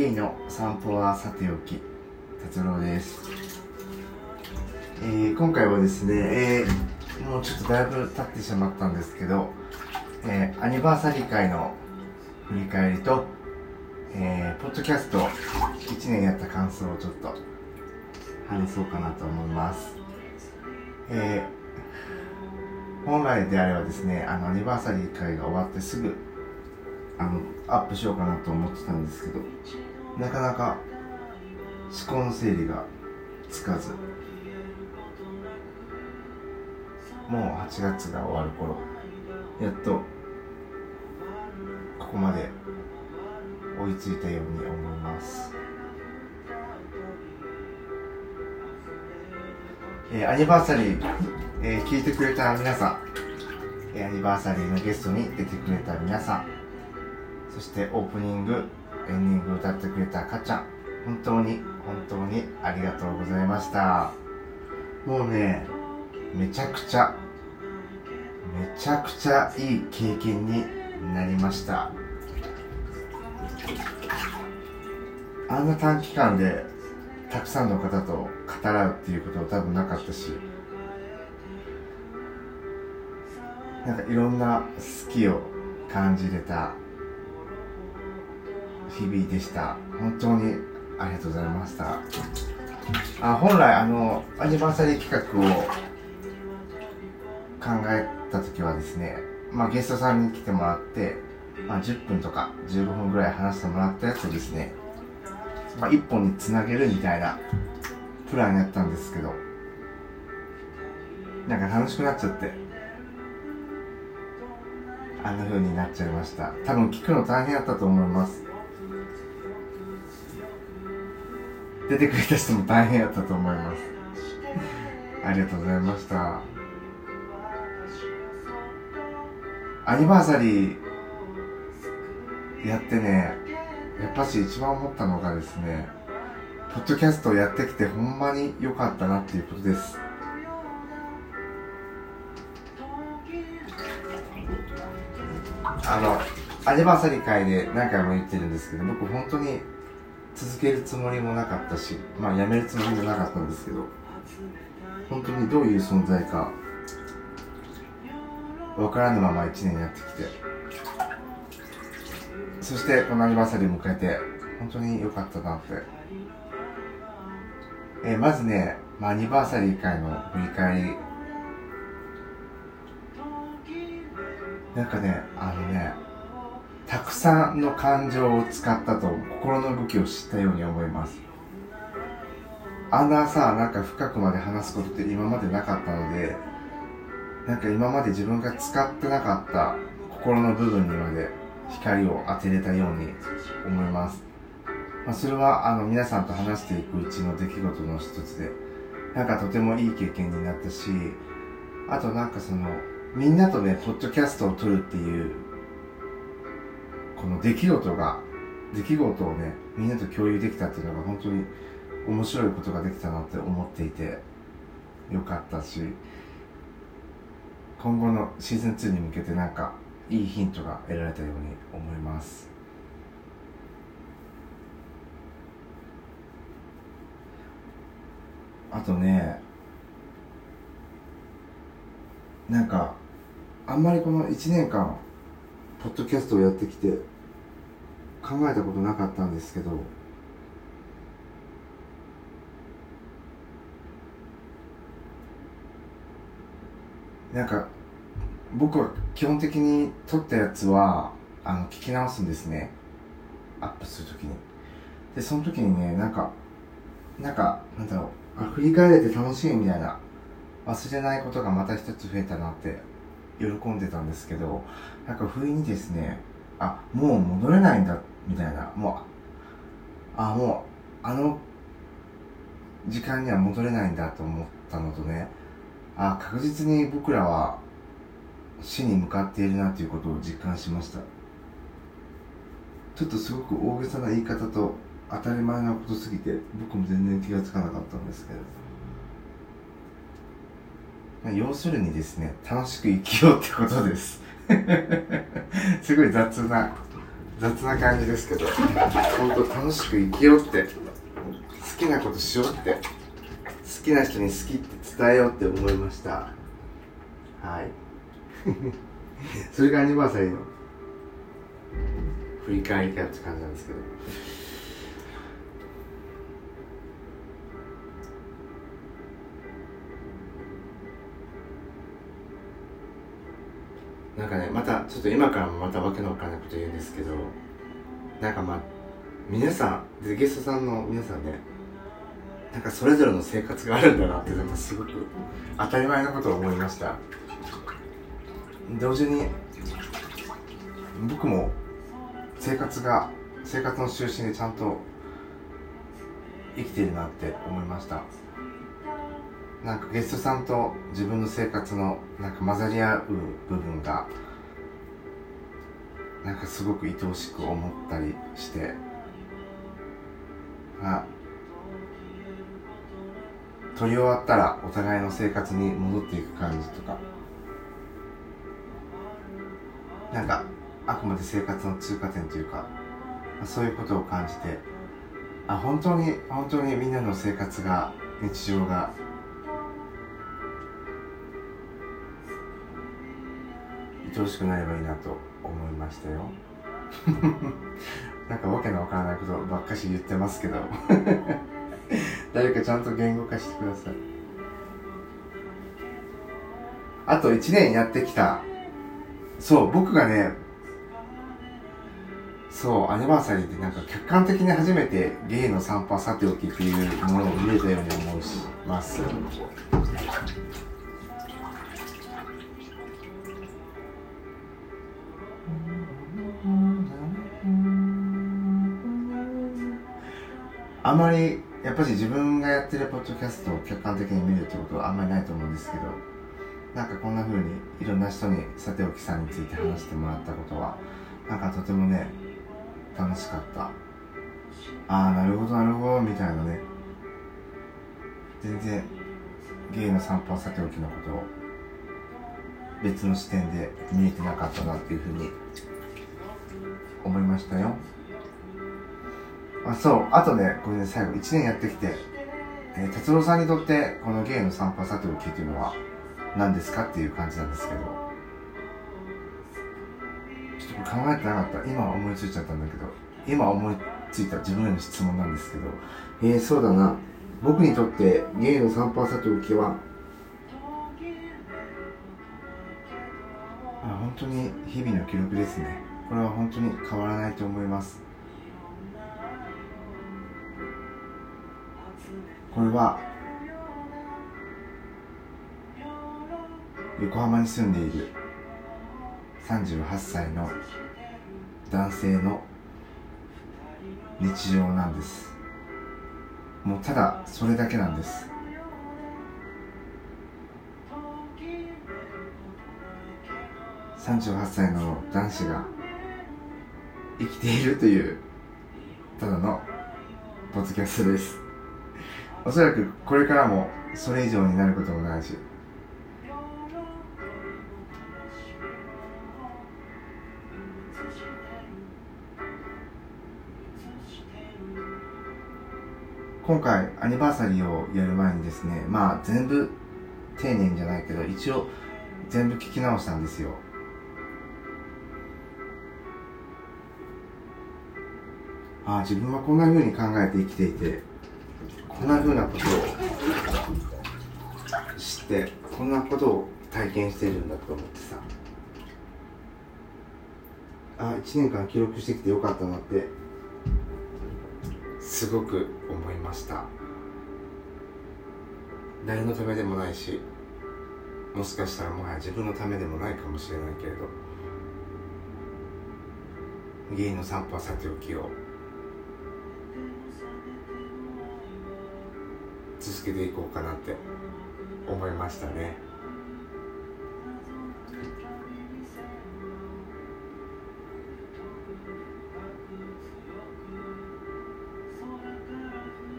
K の散歩はさておき達郎です、えー今回はですね、えーもうちょっとだいぶ経ってしまったんですけど、えーアニバーサリー会の振り返りと、えーポッドキャスト1年やった感想をちょっと話そうかなと思います、えー本来であればですねあのアニバーサリー会が終わってすぐあのアップしようかなと思ってたんですけどなかなか思考の整理がつかず。もう8月が終わる頃。やっとここまで追いついたように思います。えーアニバーサリー、えー聞いてくれた皆さん、えーアニバーサリーのゲストに出てくれた皆さん、そしてオープニング、エンディング歌ってくれたかちゃん、本当に、本当にありがとうございました。もうね、めちゃくちゃ、めちゃくちゃいい経験になりました。あんな短期間でたくさんの方と語らうっていうことは多分なかったしなんかいろんな好きを感じれた日々でした。本当にありがとうございました。あ本来あのアニバーサリー企画を考えた時はですねまあゲストさんに来てもらって、まあ、10分とか15分ぐらい話してもらったやつをですねまあ、一本につなげるみたいなプランやったんですけどなんか楽しくなっちゃってあんな風になっちゃいました。多分聞くの大変だったと思います。出てくれた人も大変だったと思いますありがとうございましたアニバーサリーやってねやっぱし一番思ったのがですね、ポッドキャストをやってきてほんまに良かったなっていうことです。あの、アニバーサリー会で何回も言ってるんですけど、僕本当に続けるつもりもなかったし、まあやめるつもりもなかったんですけど、本当にどういう存在か、わからぬまま1年やってきて、そしてこのアニバーサリーを迎えて本当に良かったなって、えーまずね、まあ、アニバーサリー会の振り返り。なんかねあのねたくさんの感情を使ったと心の動きを知ったように思いますあんなさなんか深くまで話すことって今までなかったのでなんか今まで自分が使ってなかった心の部分にまで光を当てれたように思います。まあ、それはあの皆さんと話していくうちの出来事の一つで、なんかとてもいい経験になったし、あとなんかその、みんなとね、ポッドキャストを撮るっていう、この出来事が、出来事をね、みんなと共有できたっていうのが本当に面白いことができたなって思っていて、よかったし、今後のシーズン2に向けてなんか、いいヒントが得られたように思います。あとねなんかあんまりこの1年間ポッドキャストをやってきて考えたことなかったんですけどなんか僕は基本的に撮ったやつはあの聞き直すんですね。アップするときに。でその時にねなんかなんかなんだろうあ振り返れて楽しいみたいな忘れないことがまた一つ増えたなって喜んでたんですけどなんか不意にですねあもう戻れないんだっみたいな。もうあもうあの時間には戻れないんだと思ったのとねあ確実に僕らは死に向かっているなということを実感しました。ちょっとすごく大げさな言い方と当たり前なことすぎて僕も全然気がつかなかったんですけど、まあ、要するにですね楽しく生きようってことです。すごい雑な雑な感じですけど本当楽しく生きようって好きなことしようって好きな人に好きって伝えようって思いました。はい。それがアニバーサリーの。振り返りかって感じなんですけど。なんかねちょっと今からまたわけのわからないこと言うんですけどなんかまあ皆さんゲストさんの皆さんねなんかそれぞれの生活があるんだなってなんすごく当たり前のことを思いました。同時に僕も生活が生活の中心でちゃんと生きてるなって思いました。なんかゲストさんと自分の生活のなんか混ざり合う部分がなんかすごく愛おしく思ったりして。あ撮り終わったらお互いの生活に戻っていく感じとか。なんかあくまで生活の通過点というかそういうことを感じて。あ本当に本当にみんなの生活が日常が愛おしくなればいいなと思いましたよ。なんかわけのわからないことばっかし言ってますけど。誰かちゃんと言語化してください。あと1年やってきた。そう僕がねそうアニバーサリーってなんか客観的に初めてゲイの散歩はさておきっていうものを見れたように思うします。あまりやっぱり自分がやってるポッドキャストを客観的に見るってことはあんまりないと思うんですけどなんかこんな風にいろんな人にさておきさんについて話してもらったことはなんかとてもね楽しかった。ああなるほどなるほどみたいなね。全然ゲイの散歩はさておきのことを別の視点で見えてなかったなっていうふうに思いましたよ。あそう。あとねこれね最後1年やってきて、えー、達郎さんにとってこのゲイの散歩はさておきっていうのは何ですかっていう感じなんですけど。ちょっと考えてなかった。今思いついちゃったんだけど。今思いついた自分への質問なんですけど。えー、そうだな。僕にとってゲイの散歩はさておきはあ本当に日々の記録ですね。これは本当に変わらないと思います。これは横浜に住んでいる38歳の男性の日常なんです。もうただそれだけなんです。38歳の男子が生きているというただのポッドキャストです。おそらくこれからもそれ以上になることもないし。今回アニバーサリーをやる前にですねまあ全部丁寧じゃないけど一応全部聞き直したんですよ。ああ自分はこんな風に考えて生きていてこんな風なことを知ってこんなことを体験しているんだと思ってさ。あ1年間記録してきてよかったなってすごく思いました。誰のためでもないしもしかしたらもはや自分のためでもないかもしれないけれどゲイの散歩はさておきを続けていこうかなって思いましたね。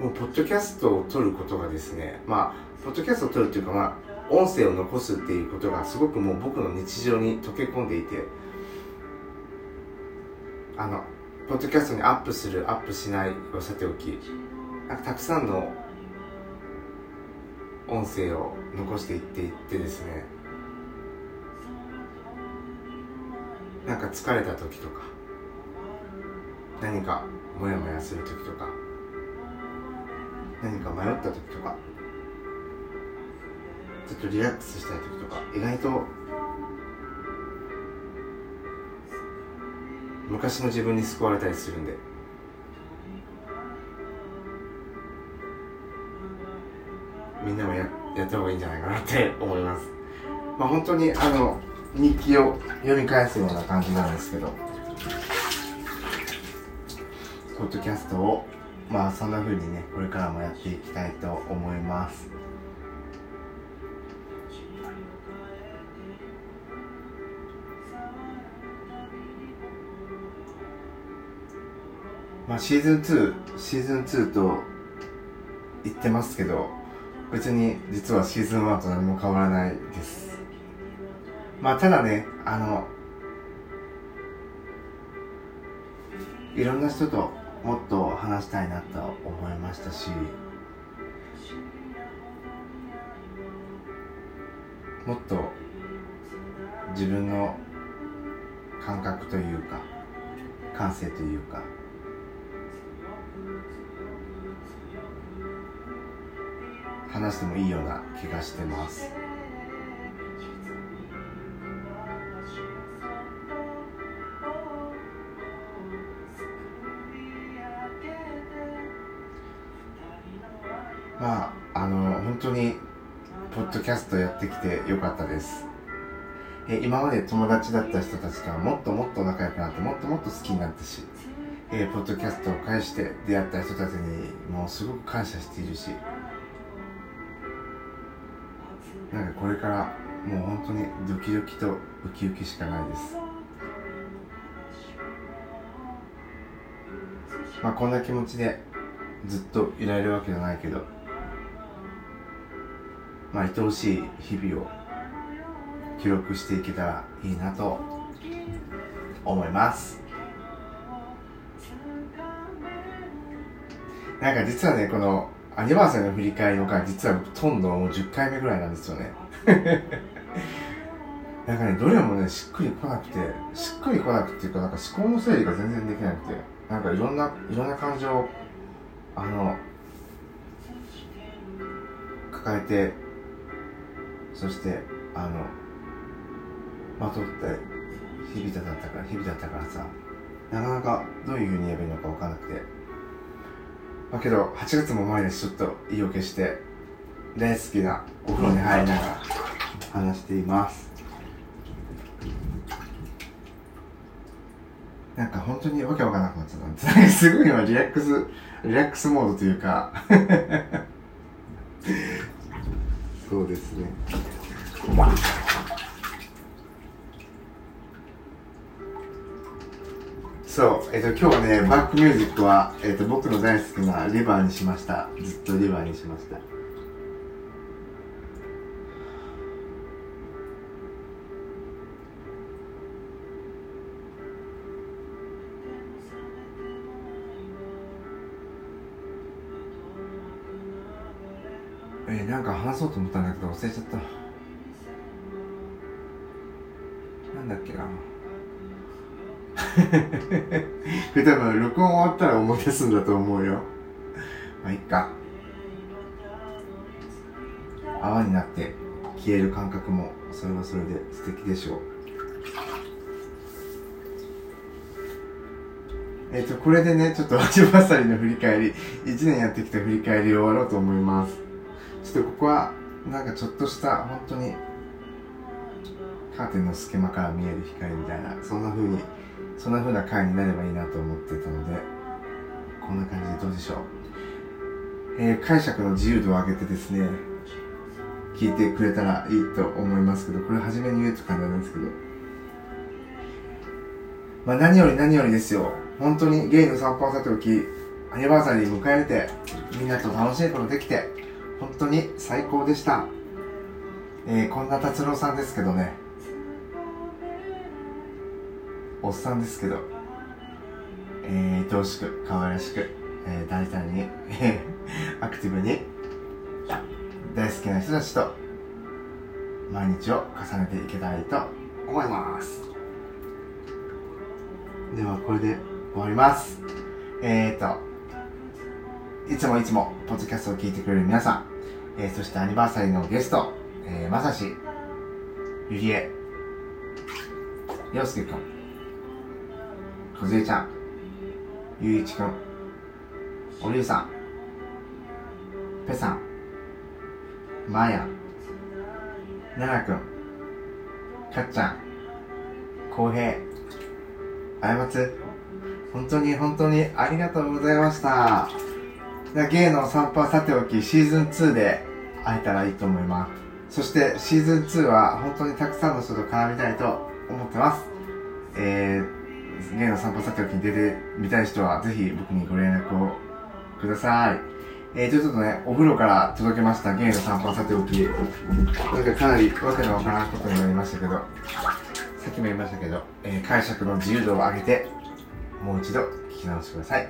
もうポッドキャストを撮ることがですねまあポッドキャストを撮るっていうかまあ音声を残すっていうことがすごくもう僕の日常に溶け込んでいてあのポッドキャストにアップするアップしないはさておきなんかたくさんの音声を残していっていってですねなんか疲れた時とか何かモヤモヤする時とか何か迷った時とかちょっとリラックスしたい時とか意外と昔の自分に救われたりするんでみんなもややった方がいいんじゃないかなって思います。まあ本当にあの日記を読み返すような感じなんですけど。ポッドキャストをまあそんな風にねこれからもやっていきたいと思います。まあシーズン2シーズン2と言ってますけど別に実はシーズン1と何も変わらないです。まあただねあのいろんな人ともっと話したいなと思いましたしもっと自分の感覚というか感性というか話してもいいような気がしてます。まああの本当にポッドキャストやってきてよかったです。え今まで友達だった人たちとはもっともっと仲良くなってもっともっと好きになったし、えー、ポッドキャストを介して出会った人たちにもうすごく感謝しているしなんかこれからもう本当にドキドキとウキウキしかないです。まあこんな気持ちでずっといられるわけじゃないけどまあ愛おしい日々を記録していけたらいいなと思います。なんか実はねこのアニバーサリーの振り返りの回。実はほとんどもう10回目ぐらいなんですよね。なんかねどれもねしっくりこなくてしっくりこなくていうかなんか思考の整理が全然できなくてなんかいろんないろんな感情をあの抱えてそしてあのまとって日々だったから日々だったからさなかなかどういうふうに言えばいいのか分からなくて。だけど8月も前でちょっと意を決して大好きなお風呂に入りながら話しています。なんか本当にわけわからなくなっちゃった。んですすごい今リラックスリラックスモードというか。そうですね。そう、えっ、と、今日ね、バックミュージックは、えっ、と、僕の大好きなリバーにしました。ずっとリバーにしました。えー、なんか話そうと思ったんだけど忘れちゃった。これ多分録音終わったら思い出すんだと思うよ。まあいっか。泡になって消える感覚もそれはそれで素敵でしょう。えっ、ー、とこれでねちょっとアジバサリの振り返り1年やってきた振り返りを終わろうと思います。ちょっとここはなんかちょっとした本当にカーテンの隙間から見える光みたいなそんな風にそんな風な回になればいいなと思ってたのでこんな感じでどうでしょう、えー、解釈の自由度を上げてですね聞いてくれたらいいと思いますけどこれ初めに言うと感じなんですけど。まあ何より何よりですよ。本当にゲイの散歩をさておきアニバーサリー迎えれてみんなと楽しいことできて本当に最高でした、えー、こんな達郎さんですけどね。おっさんですけどえー、愛おしく、可愛らしく、えー、大胆に、アクティブに、大好きな人たちと、毎日を重ねていけたいと思います。では、これで終わります。えーと、いつもいつも、ポッドキャストを聞いてくれる皆さん、えー、そしてアニバーサリーのゲスト、えー、まさし、ゆりえ、ようすけくん、こずえちゃん、ゆういちくん、おりゅうさん、ぺさん、まや、ななくん、かっちゃん、こうへい、あやまつ、本当に本当にありがとうございました。ゲイの散歩はさておき、シーズン2で会えたらいいと思います。そしてシーズン2は本当にたくさんの人と絡みたいと思ってます。えー、ゲイの散歩さておきに出てみたい人はぜひ僕にご連絡をください。えー、ちょっとね、お風呂から届けましたゲイの散歩さておき。なんかかなりわけのわからんことになりましたけど、さっきも言いましたけど、えー、解釈の自由度を上げて、もう一度聞き直してください。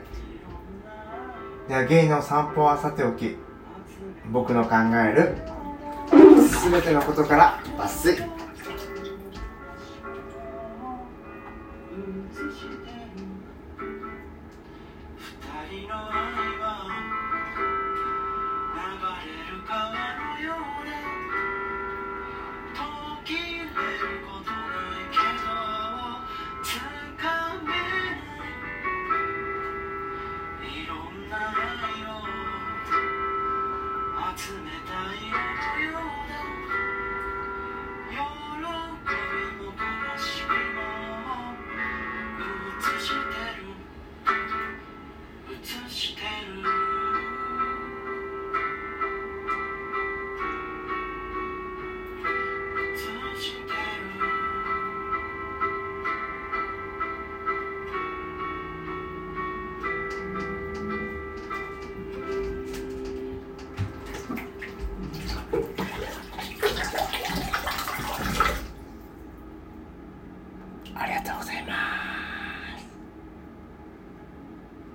では、ゲイの散歩はさておき、僕の考える全てのことから抜粋。美し